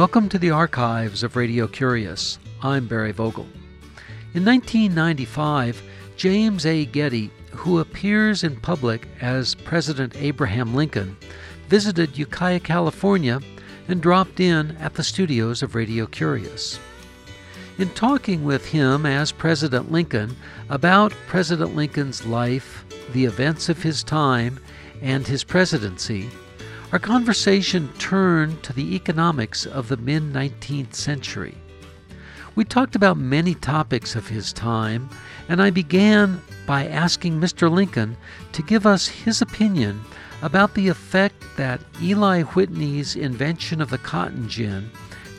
Welcome to the archives of Radio Curious. I'm Barry Vogel. In 1995, James A. Getty, who appears in public as President Abraham Lincoln, visited Ukiah, California, and dropped in at the studios of Radio Curious. In talking with him as President Lincoln about President Lincoln's life, the events of his time, and his presidency, our conversation turned to the economics of the mid 19th century. We talked about many topics of his time, and I began by asking Mr. Lincoln to give us his opinion about the effect that Eli Whitney's invention of the cotton gin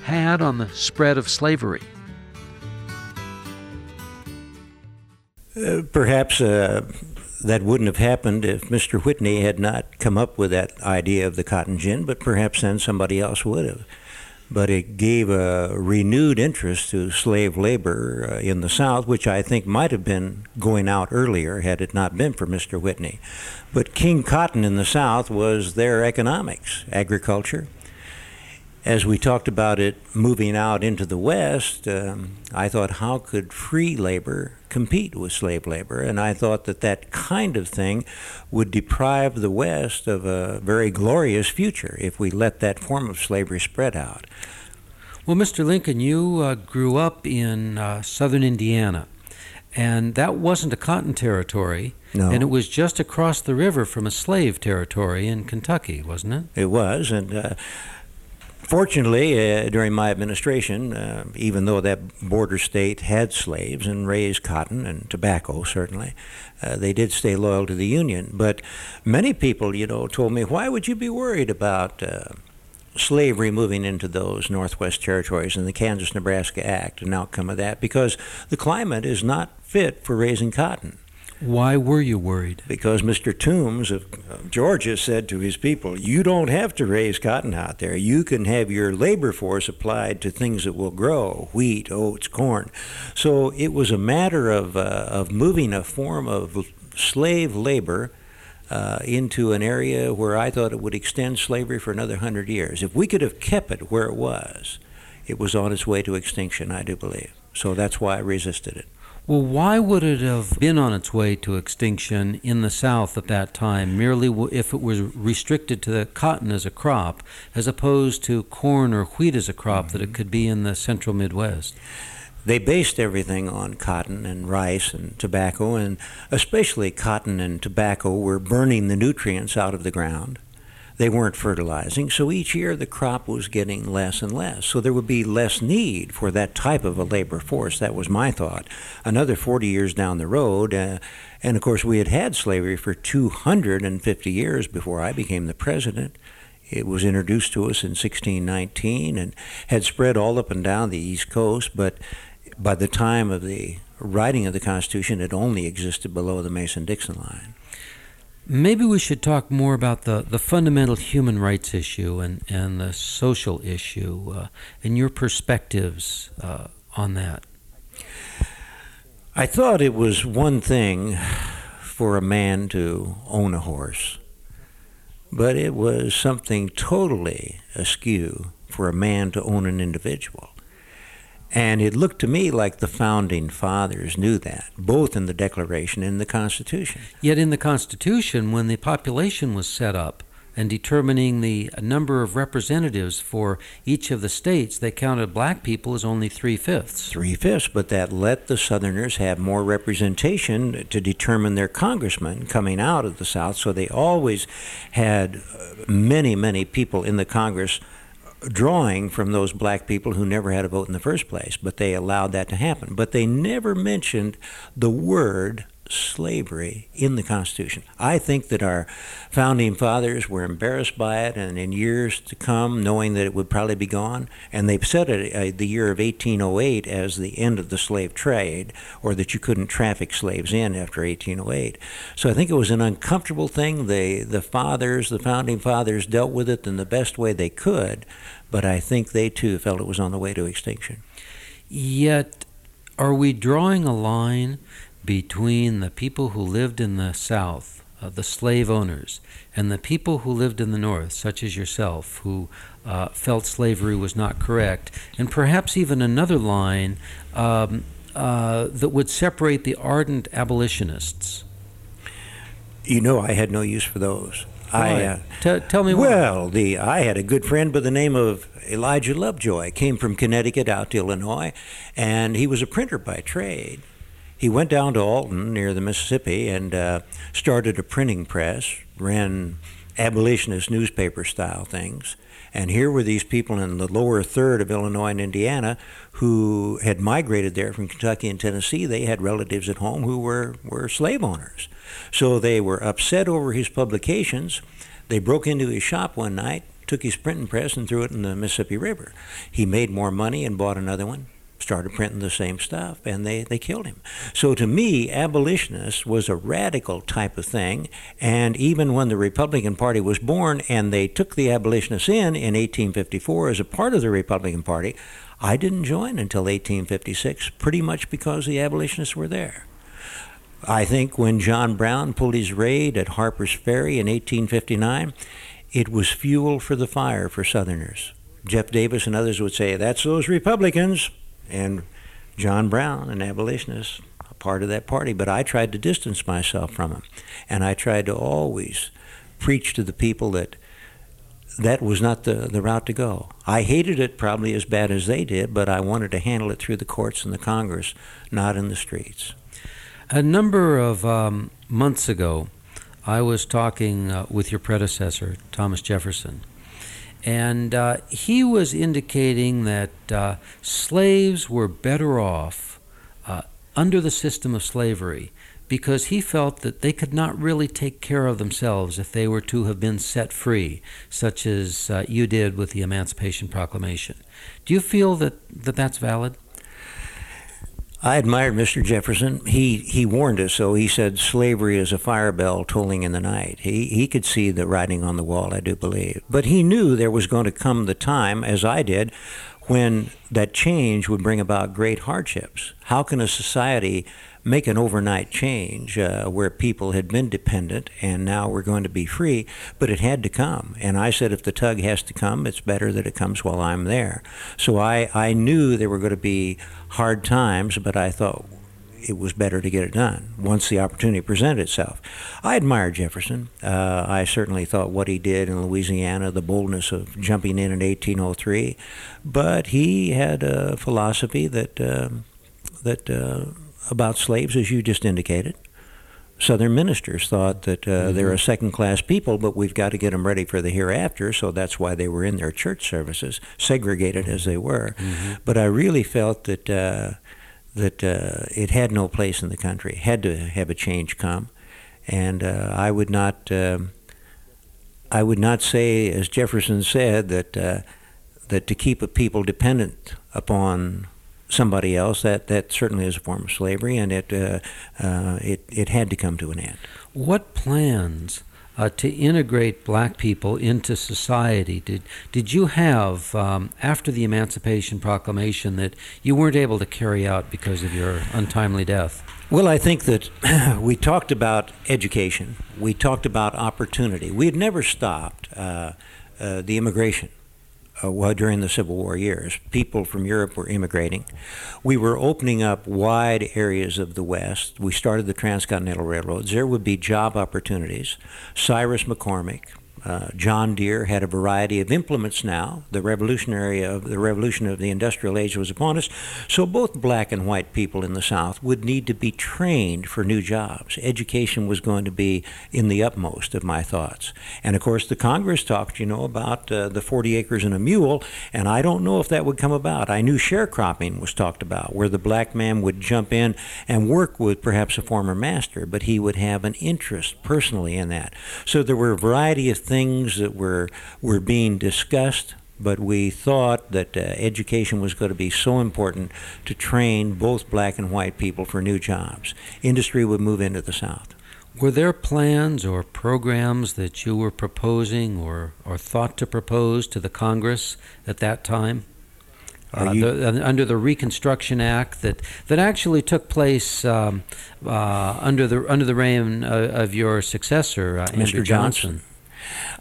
had on the spread of slavery. Uh, perhaps uh, that wouldn't have happened if Mr. Whitney had not come up with that idea of the cotton gin, but perhaps then somebody else would have. But it gave a renewed interest to slave labor uh, in the South, which I think might have been going out earlier had it not been for Mr. Whitney. But King Cotton in the South was their economics, agriculture, as we talked about it moving out into the West, um, I thought, how could free labor compete with slave labor? And I thought that that kind of thing would deprive the West of a very glorious future if we let that form of slavery spread out. Well, Mr. Lincoln, you uh, grew up in uh, southern Indiana, and that wasn't a cotton territory. No. And it was just across the river from a slave territory in Kentucky, wasn't it? It was, and uh, Fortunately, uh, during my administration, uh, even though that border state had slaves and raised cotton and tobacco, certainly, uh, they did stay loyal to the Union. But many people, you know, told me, why would you be worried about uh, slavery moving into those Northwest territories and the Kansas Nebraska Act, an outcome of that? Because the climate is not fit for raising cotton. Why were you worried? Because Mr. Toombs of Georgia said to his people, You don't have to raise cotton out there. You can have your labor force applied to things that will grow wheat, oats, corn. So it was a matter of, uh, of moving a form of slave labor. Uh, into an area where I thought it would extend slavery for another hundred years. If we could have kept it where it was, it was on its way to extinction, I do believe. So that's why I resisted it. Well, why would it have been on its way to extinction in the South at that time, merely if it was restricted to the cotton as a crop, as opposed to corn or wheat as a crop that it could be in the central Midwest? They based everything on cotton and rice and tobacco, and especially cotton and tobacco were burning the nutrients out of the ground they weren't fertilizing. So each year the crop was getting less and less. So there would be less need for that type of a labor force. That was my thought. Another 40 years down the road, uh, and of course we had had slavery for 250 years before I became the president. It was introduced to us in 1619 and had spread all up and down the East Coast, but by the time of the writing of the Constitution, it only existed below the Mason Dixon line. Maybe we should talk more about the, the fundamental human rights issue and, and the social issue uh, and your perspectives uh, on that. I thought it was one thing for a man to own a horse, but it was something totally askew for a man to own an individual. And it looked to me like the founding fathers knew that, both in the Declaration and the Constitution. Yet in the Constitution, when the population was set up and determining the number of representatives for each of the states, they counted black people as only three fifths. Three fifths, but that let the Southerners have more representation to determine their congressmen coming out of the South. So they always had uh, many, many people in the Congress drawing from those black people who never had a vote in the first place, but they allowed that to happen. But they never mentioned the word slavery in the Constitution. I think that our founding fathers were embarrassed by it, and in years to come, knowing that it would probably be gone, and they've set it uh, the year of 1808 as the end of the slave trade, or that you couldn't traffic slaves in after 1808. So I think it was an uncomfortable thing. They, the fathers, the founding fathers, dealt with it in the best way they could, but I think they too felt it was on the way to extinction. Yet, are we drawing a line between the people who lived in the South uh, the slave owners, and the people who lived in the North, such as yourself, who uh, felt slavery was not correct, and perhaps even another line um, uh, that would separate the ardent abolitionists? You know, I had no use for those. Why? I, uh, T- tell me why. well, the I had a good friend by the name of Elijah Lovejoy. Came from Connecticut out to Illinois, and he was a printer by trade. He went down to Alton near the Mississippi and uh, started a printing press. Ran abolitionist newspaper style things. And here were these people in the lower third of Illinois and Indiana who had migrated there from Kentucky and Tennessee. They had relatives at home who were, were slave owners. So they were upset over his publications. They broke into his shop one night, took his printing press, and threw it in the Mississippi River. He made more money and bought another one started printing the same stuff, and they, they killed him. So to me, abolitionist was a radical type of thing, and even when the Republican Party was born and they took the abolitionists in in 1854 as a part of the Republican Party, I didn't join until 1856, pretty much because the abolitionists were there. I think when John Brown pulled his raid at Harper's Ferry in 1859, it was fuel for the fire for Southerners. Jeff Davis and others would say, That's those Republicans and John Brown, an abolitionist, a part of that party. But I tried to distance myself from him, and I tried to always preach to the people that that was not the, the route to go. I hated it probably as bad as they did, but I wanted to handle it through the courts and the Congress, not in the streets. A number of um, months ago, I was talking uh, with your predecessor, Thomas Jefferson, and uh, he was indicating that uh, slaves were better off uh, under the system of slavery because he felt that they could not really take care of themselves if they were to have been set free, such as uh, you did with the Emancipation Proclamation. Do you feel that, that that's valid? I admired Mr. Jefferson. He he warned us, so he said slavery is a fire bell tolling in the night. He he could see the writing on the wall, I do believe. But he knew there was going to come the time, as I did, when that change would bring about great hardships. How can a society make an overnight change uh, where people had been dependent and now we're going to be free? But it had to come. And I said, if the tug has to come, it's better that it comes while I'm there. So I, I knew there were going to be hard times, but I thought it was better to get it done once the opportunity presented itself. I admire Jefferson. Uh, I certainly thought what he did in Louisiana, the boldness of jumping in in 1803, but he had a philosophy that uh, that uh, about slaves, as you just indicated. Southern ministers thought that uh, mm-hmm. they're a second class people, but we've got to get them ready for the hereafter, so that's why they were in their church services, segregated as they were. Mm-hmm. But I really felt that, uh, that uh, it had no place in the country, had to have a change come. And uh, I would not. Um, I would not say, as Jefferson said, that uh, that to keep a people dependent upon somebody else, that, that certainly is a form of slavery, and it, uh, uh, it, it had to come to an end. What plans uh, to integrate black people into society did, did you have um, after the Emancipation Proclamation that you weren't able to carry out because of your untimely death? Well, I think that we talked about education, we talked about opportunity. We had never stopped uh, uh, the immigration uh, well, during the Civil War years. People from Europe were immigrating. We were opening up wide areas of the West. We started the transcontinental railroads. There would be job opportunities. Cyrus McCormick, uh, John Deere had a variety of implements now. The revolutionary of the revolution of the industrial age was upon us. So both black and white people in the South would need to be trained for new jobs. Education was going to be in the upmost of my thoughts. And of course, the Congress talked, you know, about uh, the 40 acres and a mule, and I don't know if that would come about. I knew sharecropping was talked about, where the black man would jump in and work with perhaps a former master, but he would have an interest personally in that. So there were a variety of things that were were being discussed, but we thought that uh, education was going to be so important to train both black and white people for new jobs. Industry would move into the South. Were there plans or programs that you were proposing or, or thought to propose to the Congress at that time? uh, the, under the Reconstruction Act that that actually took place um, uh, under the under the reign of, of your successor, uh, Mr. Johnson. Johnson.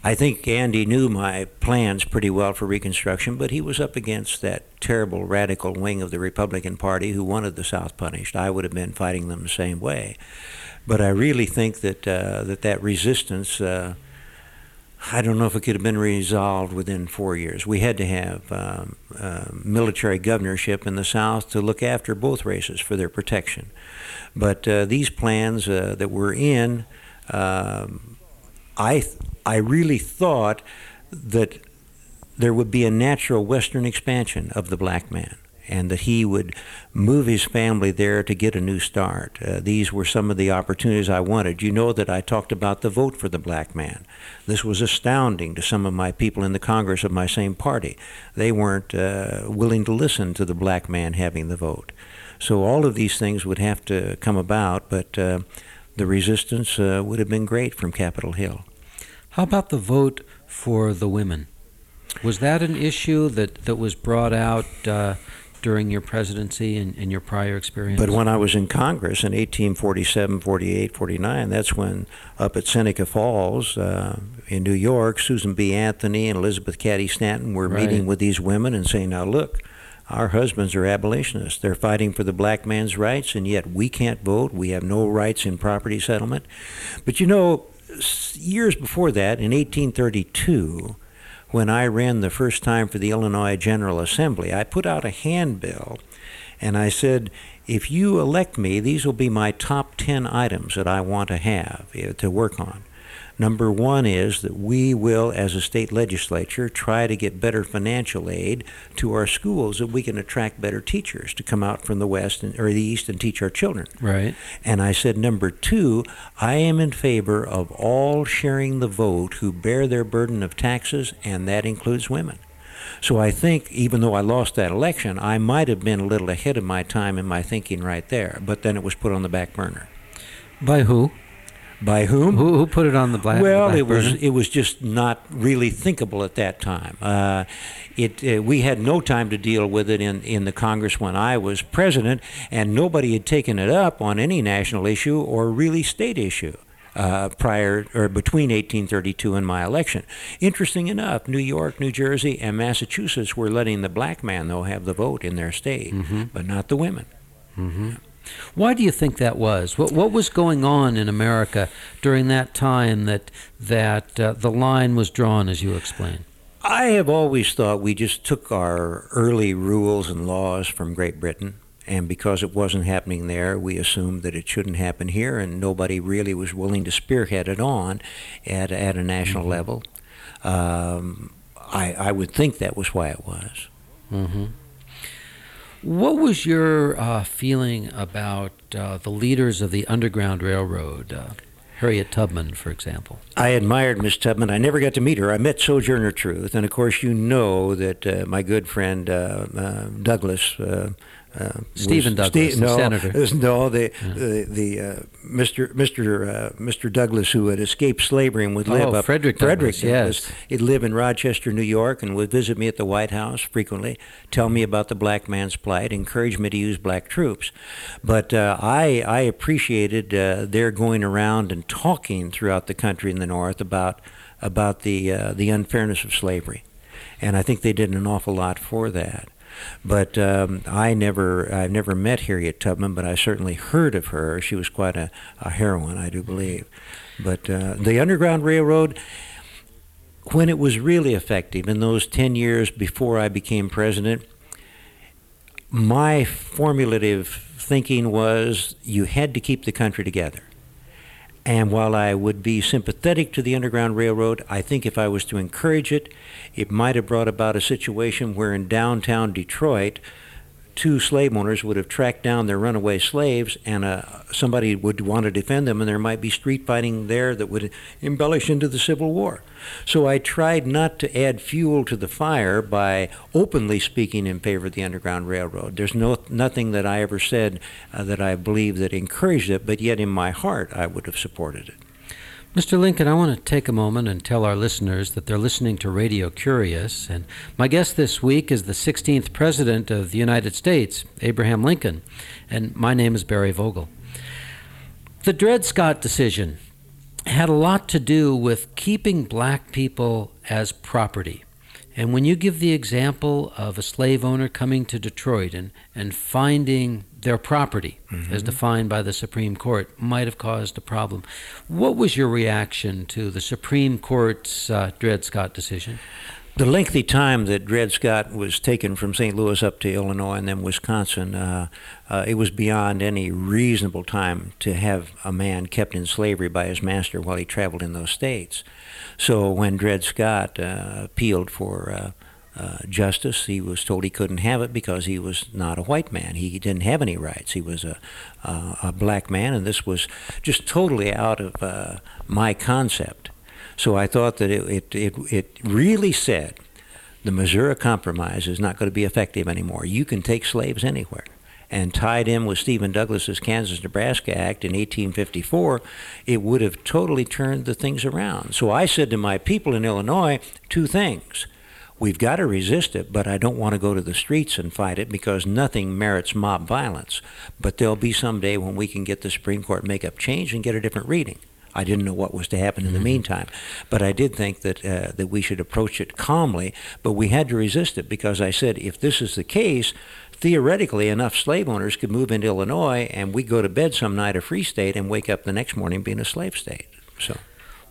I think Andy knew my plans pretty well for Reconstruction, but he was up against that terrible radical wing of the Republican Party who wanted the South punished. I would have been fighting them the same way, but I really think that uh, that that resistance uh, I don't know if it could have been resolved within four years. We had to have um, uh, military governorship in the South to look after both races for their protection. But uh, these plans uh, that were in, um, I, I really thought that there would be a natural Western expansion of the black man and that he would move his family there to get a new start. Uh, these were some of the opportunities I wanted. You know that I talked about the vote for the black man. This was astounding to some of my people in the Congress of my same party. They weren't uh, willing to listen to the black man having the vote. So all of these things would have to come about, but uh, the resistance uh, would have been great from Capitol Hill. How about the vote for the women? Was that an issue that, that was brought out uh, during your presidency and, and, your prior experience? But when I was in Congress in 1847, 48, 49, that's when up at Seneca Falls uh, in New York, Susan B. Anthony and Elizabeth Cady Stanton were right. meeting with these women and saying, now look, our husbands are abolitionists. They're fighting for the black man's rights, and yet we can't vote. We have no rights in property settlement. But you know, years before that, in 1832, when I ran the first time for the Illinois General Assembly, I put out a handbill and I said, if you elect me, these will be my top 10 items that I want to have eh, to work on. Number one is that we will, as a state legislature, try to get better financial aid to our schools that we can attract better teachers to come out from the west and, or the east and teach our children. Right. And I said, number two, I am in favor of all sharing the vote who bear their burden of taxes, and that includes women. So I think, even though I lost that election, I might have been a little ahead of my time in my thinking right there, but then it was put on the back burner. By who? By whom? Who, who put it on the black? Well, black it was it was just not really thinkable at that time. Uh, it uh, we had no time to deal with it in in the Congress when I was president, and nobody had taken it up on any national issue or really state issue. Uh, prior or between 1832 and my election. Interesting enough, New York, New Jersey, and Massachusetts were letting the black man though have the vote in their state, mm-hmm. but not the women. Mm-hmm. Why do you think that was? What what was going on in America during that time that that uh, the line was drawn, as you explained? I have always thought we just took our early rules and laws from Great Britain, and because it wasn't happening there, we assumed that it shouldn't happen here, and nobody really was willing to spearhead it on at at a national mm-hmm. level. Um, I I would think that was why it was. Mm-hmm. What was your uh, feeling about uh, the leaders of the Underground Railroad? Uh, Harriet Tubman, for example. I admired Miss Tubman. I never got to meet her. I met Sojourner Truth, and of course, you know that uh, my good friend uh, uh, Douglas uh, Stephen Douglas, no, senator. No, the yeah. the, the uh, Mr. Mr. Uh, Mr. Douglass, who had escaped slavery and would live oh, up Frederick Frederick, Douglass, yes, he'd live in Rochester, New York, and would visit me at the White House frequently, tell me about the black man's plight, encourage me to use black troops. But uh, I I appreciated uh, their going around and talking throughout the country in the North about about the uh, the unfairness of slavery, and I think they did an awful lot for that. But um, I never, I've never met Harriet Tubman, but I certainly heard of her. She was quite a, a heroine, I do believe. But uh, the Underground Railroad, when it was really effective in those 10 years before I became president, my formulative thinking was you had to keep the country together. And while I would be sympathetic to the Underground Railroad, I think if I was to encourage it, it might have brought about a situation where in downtown Detroit, two slave owners would have tracked down their runaway slaves, and uh, somebody would want to defend them, and there might be street fighting there that would embellish into the Civil War. So I tried not to add fuel to the fire by openly speaking in favor of the Underground Railroad. There's no nothing that I ever said uh, that I believe that encouraged it, but yet in my heart I would have supported it. Mr. Lincoln, I want to take a moment and tell our listeners that they're listening to Radio Curious. And my guest this week is the 16th President of the United States, Abraham Lincoln. And my name is Barry Vogel. The Dred Scott decision had a lot to do with keeping black people as property. And when you give the example of a slave owner coming to Detroit and, and finding their property, mm-hmm. as defined by the Supreme Court, might have caused a problem, what was your reaction to the Supreme Court's uh, Dred Scott decision? The lengthy time that Dred Scott was taken from St. Louis up to Illinois and then Wisconsin, uh, uh, it was beyond any reasonable time to have a man kept in slavery by his master while he traveled in those states. So when Dred Scott uh, appealed for uh, uh, justice, he was told he couldn't have it because he was not a white man. He didn't have any rights. He was a, a black man, and this was just totally out of uh, my concept. So I thought that it, it, it, it really said the Missouri Compromise is not going to be effective anymore. You can take slaves anywhere. And tied in with Stephen Douglas's Kansas Nebraska Act in 1854, it would have totally turned the things around. So I said to my people in Illinois two things. We've got to resist it, but I don't want to go to the streets and fight it because nothing merits mob violence. But there'll be some day when we can get the Supreme Court make up change and get a different reading. I didn't know what was to happen in the mm-hmm. meantime, but I did think that uh, that we should approach it calmly. But we had to resist it because I said, if this is the case, theoretically, enough slave owners could move into Illinois, and we go to bed some night a free state and wake up the next morning being a slave state. So.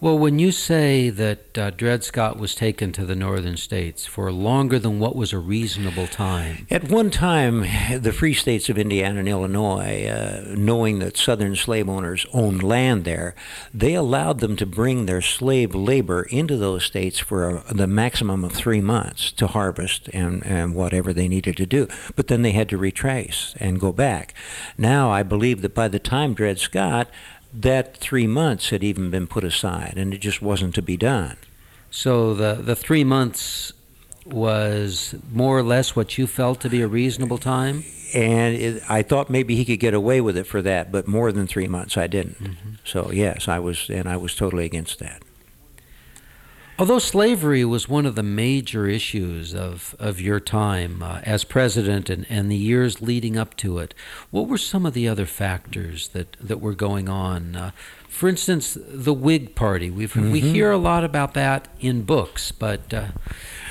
Well, when you say that uh, Dred Scott was taken to the northern states for longer than what was a reasonable time. At one time, the free states of Indiana and Illinois, uh, knowing that southern slave owners owned land there, they allowed them to bring their slave labor into those states for a, the maximum of three months to harvest and, and whatever they needed to do. But then they had to retrace and go back. Now, I believe that by the time Dred Scott, that three months had even been put aside, and it just wasn't to be done. So the the three months was more or less what you felt to be a reasonable time. And it, I thought maybe he could get away with it for that, but more than three months, I didn't. Mm-hmm. So yes, I was, and I was totally against that. Although slavery was one of the major issues of, of your time uh, as president and, and the years leading up to it, what were some of the other factors that, that were going on? Uh, for instance, the Whig Party. we mm-hmm. We hear a lot about that in books, but uh,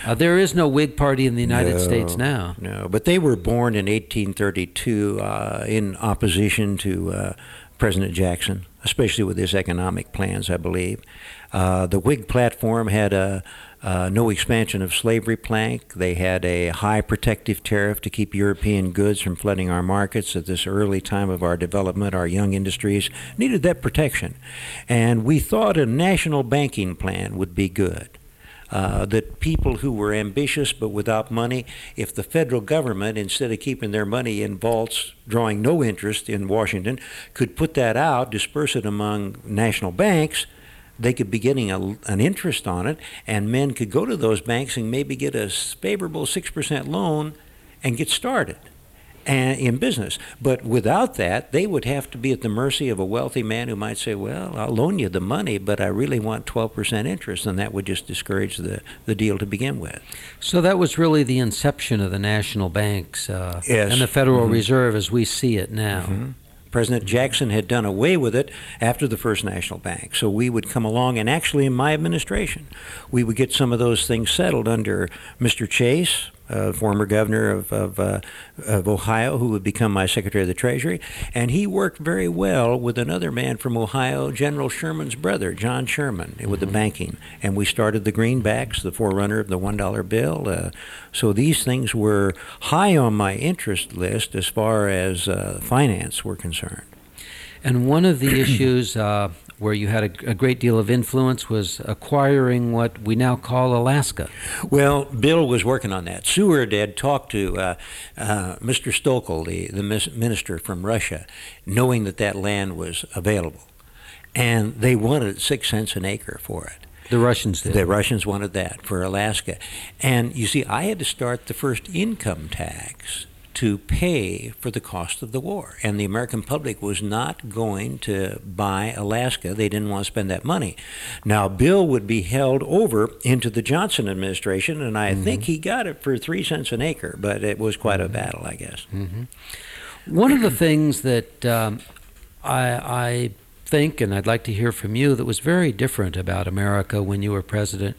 uh, there is no Whig Party in the United no, States now. No, but they were born in 1832 uh, in opposition to uh, President Jackson, especially with his economic plans, I believe. Uh, the Whig platform had a, no expansion of slavery plank. They had a high protective tariff to keep European goods from flooding our markets at this early time of our development. Our young industries needed that protection. And we thought a national banking plan would be good. Uh, that people who were ambitious but without money, if the federal government, instead of keeping their money in vaults drawing no interest in Washington, could put that out, disperse it among national banks, they could be getting a, an interest on it, and men could go to those banks and maybe get a favorable 6% loan and get started and in business. But without that, they would have to be at the mercy of a wealthy man who might say, "Well, I'll loan you the money, but I really want 12% interest," and that would just discourage the, the deal to begin with. So that was really the inception of the national banks uh, yes. and the Federal mm-hmm. Reserve as we see it now. Mm-hmm. President Jackson had done away with it after the First National Bank. So we would come along, and actually, in my administration, we would get some of those things settled under Mr. Chase, uh, former governor of, of, uh, of, Ohio, who would become my Secretary of the Treasury. And he worked very well with another man from Ohio, General Sherman's brother, John Sherman, with mm-hmm. the banking. And we started the greenbacks, the forerunner of the $1 bill. Uh, so these things were high on my interest list as far as uh, finance were concerned. And one of the issues uh, where you had a, a, great deal of influence was acquiring what we now call Alaska. Well, Bill was working on that. Seward had talked to uh, uh, Mr. Stoeckl, the, the minister from Russia, knowing that that land was available. And they wanted six cents an acre for it. The Russians did. The Russians wanted that for Alaska. And you see, I had to start the first income tax to pay for the cost of the war. And the American public was not going to buy Alaska. They didn't want to spend that money. Now, Bill would be held over into the Johnson administration, and I mm-hmm. think he got it for three cents an acre, but it was quite a mm-hmm. battle, I guess. Mm-hmm. One of the things that um, I, I think, and I'd like to hear from you, that was very different about America when you were president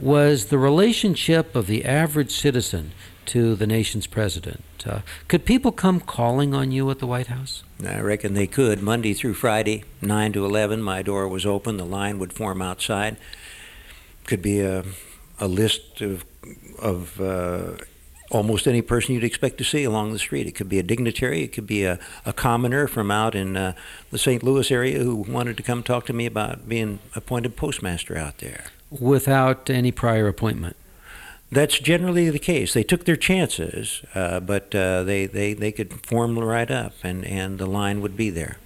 was the relationship of the average citizen to the nation's president. Uh, could people come calling on you at the White House? I reckon they could. Monday through Friday, 9 to 11, my door was open. The line would form outside. Could be a, a list of, of uh, almost any person you'd expect to see along the street. It could be a dignitary, it could be a, a commoner from out in uh, the St. Louis area who wanted to come talk to me about being appointed postmaster out there. Without any prior appointment? That's generally the case. They took their chances, uh, but uh, they, they, they could form right up, and, and the line would be there.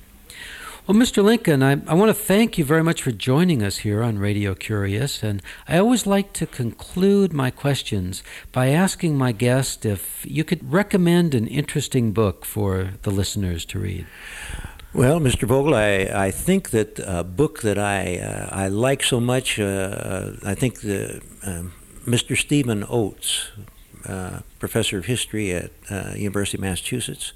Well, Mr. Lincoln, I, I want to thank you very much for joining us here on Radio Curious. And I always like to conclude my questions by asking my guest if you could recommend an interesting book for the listeners to read. Well, Mr. Vogel, I, I think that a book that I uh, I like so much, uh, uh I think the um, Mr. Stephen Oates, uh, professor of history at uh, University of Massachusetts,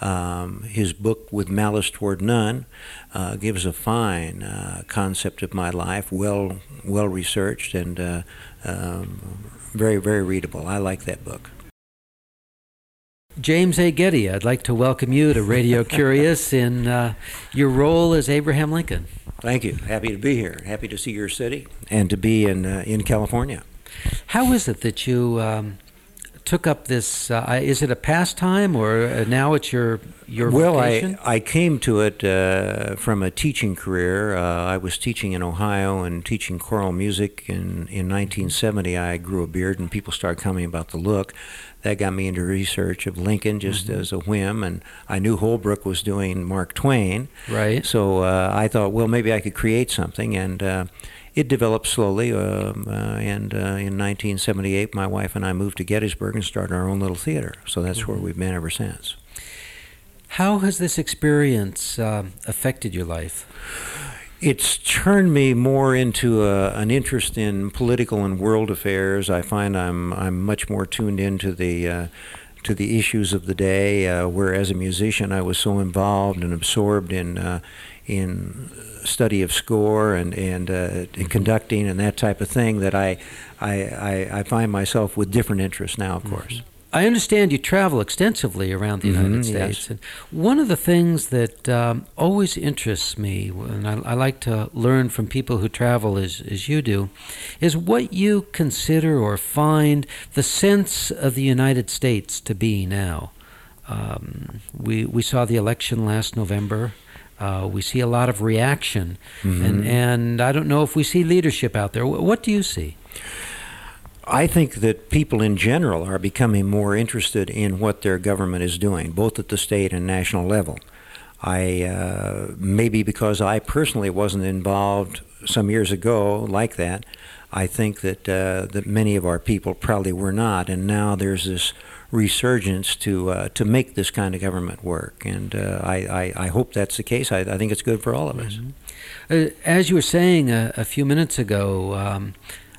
um, his book with malice toward none uh, gives a fine uh, concept of my life, well well researched and uh, um, very very readable. I like that book. James A. Getty, I'd like to welcome you to Radio Curious in uh, your role as Abraham Lincoln. Thank you. Happy to be here. Happy to see your city and to be in uh, in California. How is it that you um, took up this? Uh, is it a pastime, or uh, now it's your your well, vocation? I I came to it uh, from a teaching career. Uh, I was teaching in Ohio and teaching choral music. And in 1970, I grew a beard, and people started coming about the look. That got me into research of Lincoln just mm-hmm. as a whim, and I knew Holbrook was doing Mark Twain. Right. So uh, I thought, well, maybe I could create something, and uh, it developed slowly, um, uh, and uh, in 1978, my wife and I moved to Gettysburg and started our own little theater. So that's mm-hmm. where we've been ever since. How has this experience uh, affected your life? It's turned me more into a, an interest in political and world affairs. I find I'm I'm much more tuned into the uh, to the issues of the day. Uh, where as a musician, I was so involved and absorbed in uh, in study of score and and, uh, conducting and that type of thing that I, I, I, I find myself with different interests now, of mm-hmm. course. I understand you travel extensively around the United mm-hmm, States. Yes. And one of the things that um, always interests me, and I, I, like to learn from people who travel as, as you do, is what you consider or find the sense of the United States to be now. Um, we, we saw the election last November. Uh, we see a lot of reaction, mm-hmm. and and I don't know if we see leadership out there. What do you see? I think that people in general are becoming more interested in what their government is doing, both at the state and national level. I uh, maybe because I personally wasn't involved some years ago like that. I think that uh, that many of our people probably were not, and now there's this resurgence to uh, to make this kind of government work. And uh, I, I, I, hope that's the case. I, I, think it's good for all of us. Mm-hmm. Uh, as you were saying a, a few minutes ago. Um,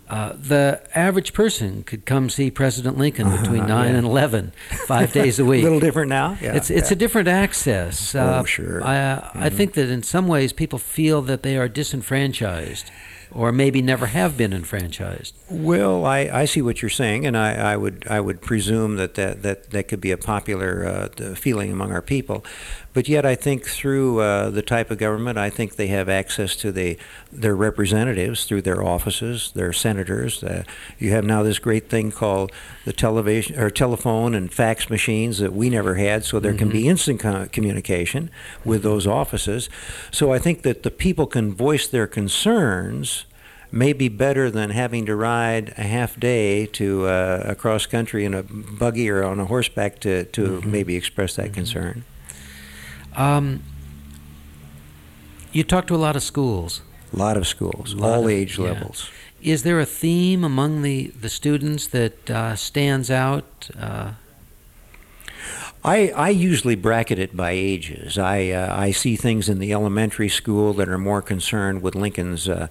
uh, the average person could come see President Lincoln uh-huh, between nine yeah. and eleven, five days a week. a little different now. Yeah, it's it's yeah. a different access. Oh, uh, sure. I mm-hmm. I think that in some ways people feel that they are disenfranchised or maybe never have been enfranchised. Well, I, I see what you're saying, and I, I would I would presume that that, that, that could be a popular uh, feeling among our people. But yet, I think through uh, the type of government, I think they have access to the their representatives through their offices, their senators. Uh, you have now this great thing called the television or telephone and fax machines that we never had, so there mm-hmm. can be mm-hmm. instant co- communication with those offices. So I think that the people can voice their concerns may be better than having to ride a half day to uh, across country in a buggy or on a horseback to, to mm-hmm. maybe express that mm-hmm. concern. Um, you talk to a lot of schools. A lot of schools, lot all of, age yeah. levels. Is there a theme among the, the students that uh, stands out? Uh, I, I usually bracket it by ages. I, uh, I see things in the elementary school that are more concerned with Lincoln's uh,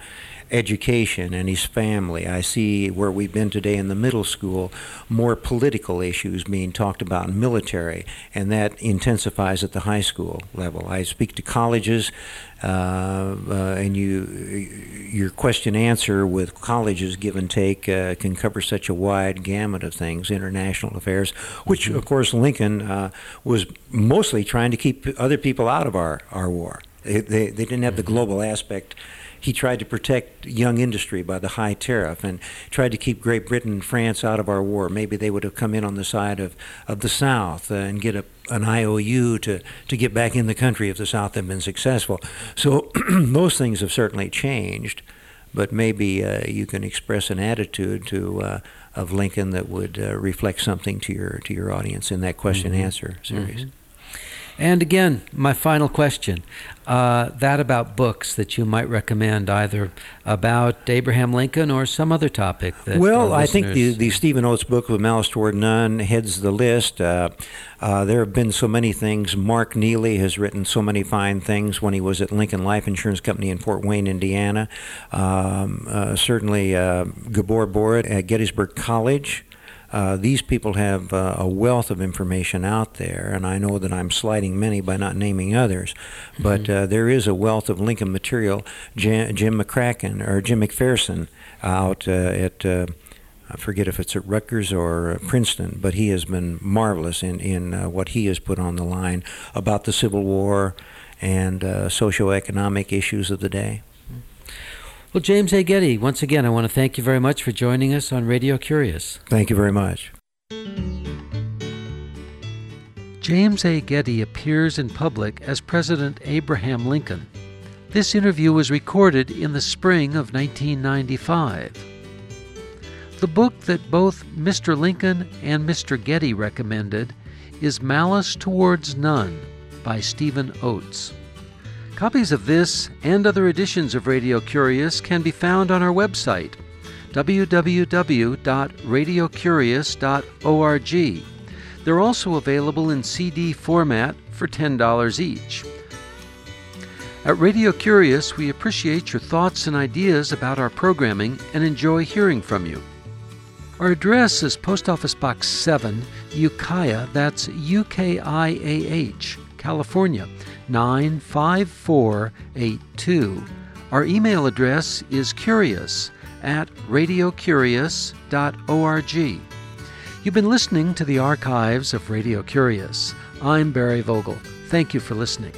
education and his family. I see where we've been today in the middle school more political issues being talked about in military, and that intensifies at the high school level. I speak to colleges, uh, uh, and you your question answer with colleges give and take uh, can cover such a wide gamut of things, international affairs, which mm-hmm. of course Lincoln uh, was mostly trying to keep other people out of our, our war. They, they, they didn't have the mm-hmm. global aspect he tried to protect young industry by the high tariff and tried to keep Great Britain and France out of our war. Maybe they would have come in on the side of, of the South uh, and get a, an IOU to, to get back in the country if the South had been successful. So those things have certainly changed, but maybe uh, you can express an attitude to. Uh, of Lincoln that would uh, reflect something to your to your audience in that question mm-hmm. answer series. Mm-hmm. And again, my final question uh, that about books that you might recommend, either about Abraham Lincoln or some other topic. well, I think the, the Stephen Oates book, with Malice Toward None, heads the list. Uh, uh, there have been so many things. Mark Neely has written so many fine things when he was at Lincoln Life Insurance Company in Fort Wayne, Indiana. Um, uh, certainly, uh, Gabor Boritt at Gettysburg College. Uh, these people have uh, a wealth of information out there, and I know that I'm slighting many by not naming others, but mm-hmm. uh, there is a wealth of Lincoln material. Jim, Jim McCracken or Jim McPherson out uh, at uh, I forget if it's at Rutgers or Princeton, but he has been marvelous in in what he has put on the line about the Civil War and socioeconomic issues of the day. Well, James A. Getty, once again, I want to thank you very much for joining us on Radio Curious. Thank you very much. James A. Getty appears in public as President Abraham Lincoln. This interview was recorded in the spring of 1995. The book that both Mr. Lincoln and Mr. Getty recommended is Malice Towards None by Stephen Oates. Copies of this and other editions of Radio Curious can be found on our website, www.radiocurious.org. They're also available in CD format for $10 each. At Radio Curious, we appreciate your thoughts and ideas about our programming and enjoy hearing from you. Our address is Post Office Box 7, Ukiah, that's U K I A H, California 95482. Our email address is curious at radiocurious.org. You've been listening to the archives of Radio Curious. I'm Barry Vogel. Thank you for listening.